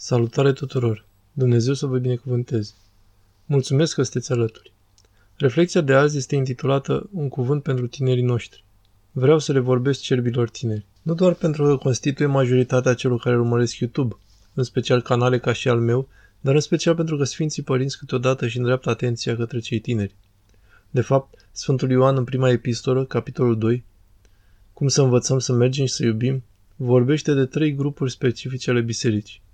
Salutare tuturor! Dumnezeu să vă binecuvânteze! Mulțumesc că sunteți alături! Reflexia de azi este intitulată Un cuvânt pentru tinerii noștri. Vreau să le vorbesc cerbilor tineri. Nu doar pentru că constituie majoritatea celor care urmăresc YouTube, în special canale ca și al meu, dar în special pentru că Sfinții Părinți câteodată și îndreaptă atenția către cei tineri. De fapt, Sfântul Ioan în prima epistolă, capitolul 2, cum să învățăm să mergem și să iubim, vorbește de trei grupuri specifice ale bisericii.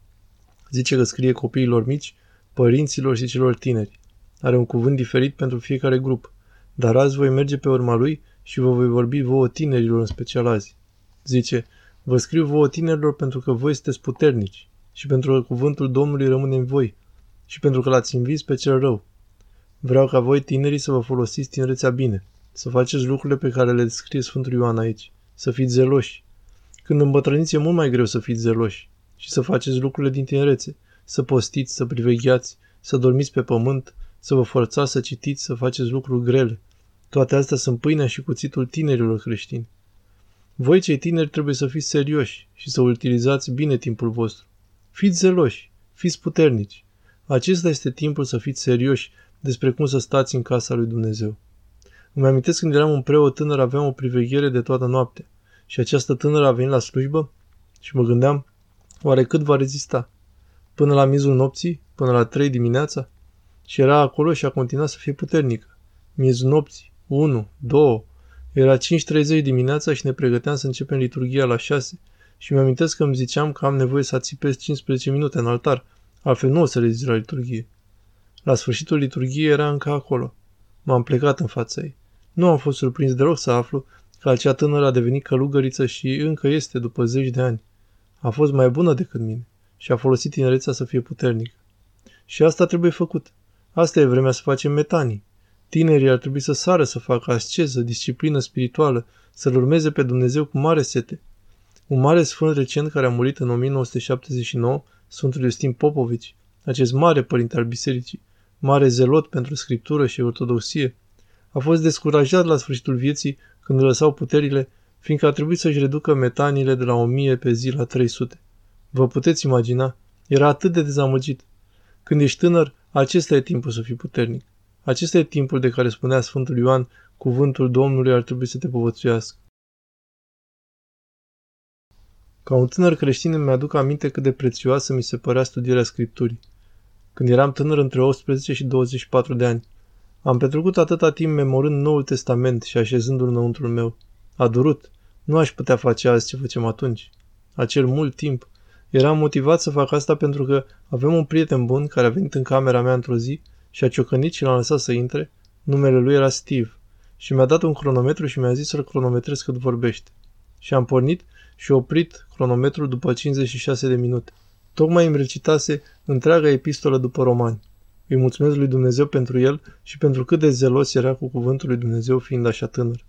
Zice că scrie copiilor mici, părinților și celor tineri. Are un cuvânt diferit pentru fiecare grup, dar azi voi merge pe urma lui și vă voi vorbi vouă tinerilor în special azi. Zice, vă scriu vouă tinerilor pentru că voi sunteți puternici și pentru că cuvântul Domnului rămâne în voi și pentru că l-ați învins pe cel rău. Vreau ca voi tinerii să vă folosiți tinerețea bine, să faceți lucrurile pe care le descrie Sfântul Ioan aici, să fiți zeloși. Când îmbătrâniți e mult mai greu să fiți zeloși, și să faceți lucrurile din tinerețe, să postiți, să privegheați, să dormiți pe pământ, să vă forțați să citiți, să faceți lucruri grele. Toate astea sunt pâinea și cuțitul tinerilor creștini. Voi, cei tineri, trebuie să fiți serioși și să utilizați bine timpul vostru. Fiți zeloși, fiți puternici. Acesta este timpul să fiți serioși despre cum să stați în casa lui Dumnezeu. Îmi amintesc când eram un preot tânăr, aveam o priveghere de toată noaptea. Și această tânără a venit la slujbă și mă gândeam, Oare cât va rezista? Până la mizul nopții? Până la trei dimineața? Și era acolo și a continuat să fie puternică. Mizul nopții. 1, 2. Era 5.30 dimineața și ne pregăteam să începem liturgia la 6 și mi-amintesc că îmi ziceam că am nevoie să ațipesc 15 minute în altar, altfel nu o să rezist la liturgie. La sfârșitul liturgiei era încă acolo. M-am plecat în fața ei. Nu am fost surprins deloc să aflu că acea tânără a devenit călugăriță și încă este după zeci de ani. A fost mai bună decât mine și a folosit tinerețea să fie puternic. Și asta trebuie făcut. Asta e vremea să facem metanii. Tinerii ar trebui să sară să facă asceză, disciplină spirituală, să-L urmeze pe Dumnezeu cu mare sete. Un mare sfânt recent care a murit în 1979, Sfântul Iustin Popovici, acest mare părinte al bisericii, mare zelot pentru scriptură și ortodoxie, a fost descurajat la sfârșitul vieții când lăsau puterile fiindcă a trebuit să-și reducă metaniile de la 1000 pe zi la 300. Vă puteți imagina? Era atât de dezamăgit. Când ești tânăr, acesta e timpul să fii puternic. Acesta e timpul de care spunea Sfântul Ioan, cuvântul Domnului ar trebui să te povățuiască. Ca un tânăr creștin îmi aduc aminte cât de prețioasă mi se părea studierea Scripturii. Când eram tânăr între 18 și 24 de ani, am petrecut atâta timp memorând Noul Testament și așezându-l înăuntrul meu. A durut, nu aș putea face azi ce făceam atunci. Acel mult timp. Eram motivat să fac asta pentru că avem un prieten bun care a venit în camera mea într-o zi și a ciocănit și l-a lăsat să intre. Numele lui era Steve. Și mi-a dat un cronometru și mi-a zis să-l cronometrez cât vorbește. Și am pornit și oprit cronometrul după 56 de minute. Tocmai îmi recitase întreaga epistolă după romani. Îi mulțumesc lui Dumnezeu pentru el și pentru cât de zelos era cu cuvântul lui Dumnezeu fiind așa tânăr.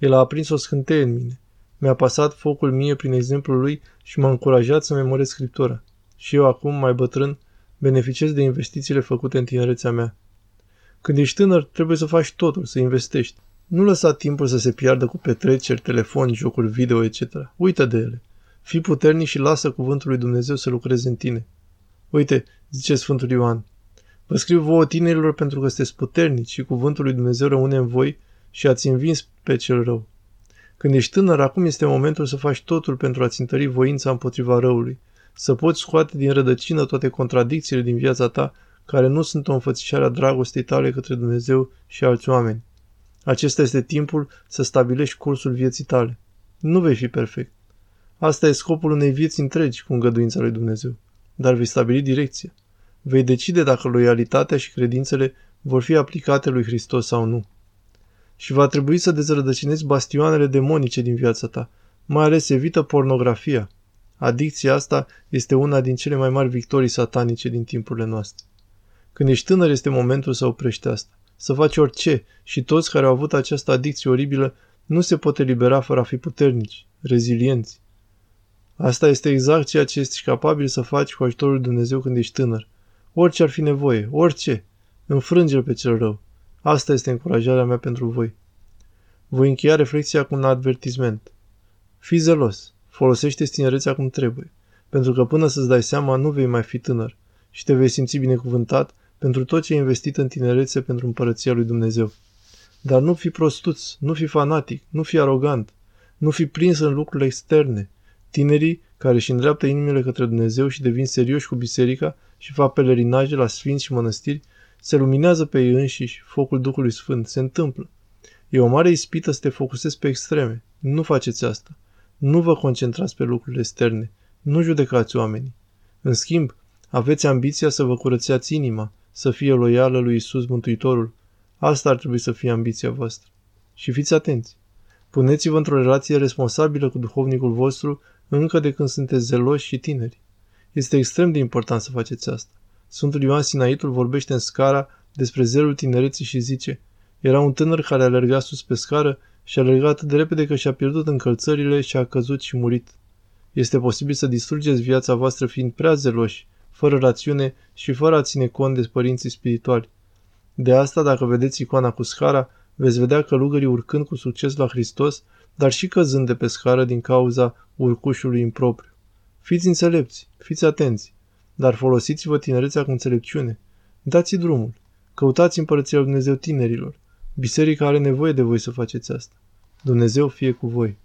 El a aprins o scânteie în mine. Mi-a pasat focul mie prin exemplul lui și m-a încurajat să memorez Scriptura. Și eu acum, mai bătrân, beneficiez de investițiile făcute în tinerețea mea. Când ești tânăr, trebuie să faci totul, să investești. Nu lăsa timpul să se piardă cu petreceri, telefon, jocuri video, etc. Uită de ele. Fii puternic și lasă cuvântul lui Dumnezeu să lucreze în tine. Uite, zice Sfântul Ioan, vă scriu vouă tinerilor pentru că sunteți puternici și cuvântul lui Dumnezeu rămâne în voi și ați învins pe cel rău. Când ești tânăr, acum este momentul să faci totul pentru a-ți întări voința împotriva răului, să poți scoate din rădăcină toate contradicțiile din viața ta care nu sunt o înfățișare a dragostei tale către Dumnezeu și alți oameni. Acesta este timpul să stabilești cursul vieții tale. Nu vei fi perfect. Asta e scopul unei vieți întregi cu îngăduința lui Dumnezeu. Dar vei stabili direcția. Vei decide dacă loialitatea și credințele vor fi aplicate lui Hristos sau nu și va trebui să dezrădăcinezi bastioanele demonice din viața ta. Mai ales evită pornografia. Adicția asta este una din cele mai mari victorii satanice din timpurile noastre. Când ești tânăr este momentul să oprești asta. Să faci orice și toți care au avut această adicție oribilă nu se pot elibera fără a fi puternici, rezilienți. Asta este exact ceea ce ești capabil să faci cu ajutorul lui Dumnezeu când ești tânăr. Orice ar fi nevoie, orice. Înfrânge-l pe cel rău. Asta este încurajarea mea pentru voi. Voi încheia reflexia cu un advertisment. Fii zelos, folosește tinerețea cum trebuie. pentru că până să-ți dai seama nu vei mai fi tânăr și te vei simți binecuvântat pentru tot ce ai investit în tinerețe pentru împărăția lui Dumnezeu. Dar nu fi prostuț, nu fi fanatic, nu fi arogant, nu fi prins în lucrurile externe. Tinerii care își îndreaptă inimile către Dumnezeu și devin serioși cu biserica și fac pelerinaje la sfinți și mănăstiri, se luminează pe ei înșiși, focul Duhului Sfânt, se întâmplă. E o mare ispită să te focusezi pe extreme. Nu faceți asta. Nu vă concentrați pe lucrurile externe. Nu judecați oamenii. În schimb, aveți ambiția să vă curățați inima, să fie loială lui Isus Mântuitorul. Asta ar trebui să fie ambiția voastră. Și fiți atenți. Puneți-vă într-o relație responsabilă cu duhovnicul vostru încă de când sunteți zeloși și tineri. Este extrem de important să faceți asta. Sfântul Ioan Sinaitul vorbește în scara despre zelul tinereții și zice Era un tânăr care alerga sus pe scară și a alergat atât de repede că și-a pierdut încălțările și a căzut și murit. Este posibil să distrugeți viața voastră fiind prea zeloși, fără rațiune și fără a ține cont de părinții spirituali. De asta, dacă vedeți icoana cu scara, veți vedea călugării urcând cu succes la Hristos, dar și căzând de pe scară din cauza urcușului impropriu. Fiți înțelepți, fiți atenți, dar folosiți-vă tinerețea cu înțelepciune. Dați drumul. Căutați împărăția lui Dumnezeu tinerilor. Biserica are nevoie de voi să faceți asta. Dumnezeu fie cu voi.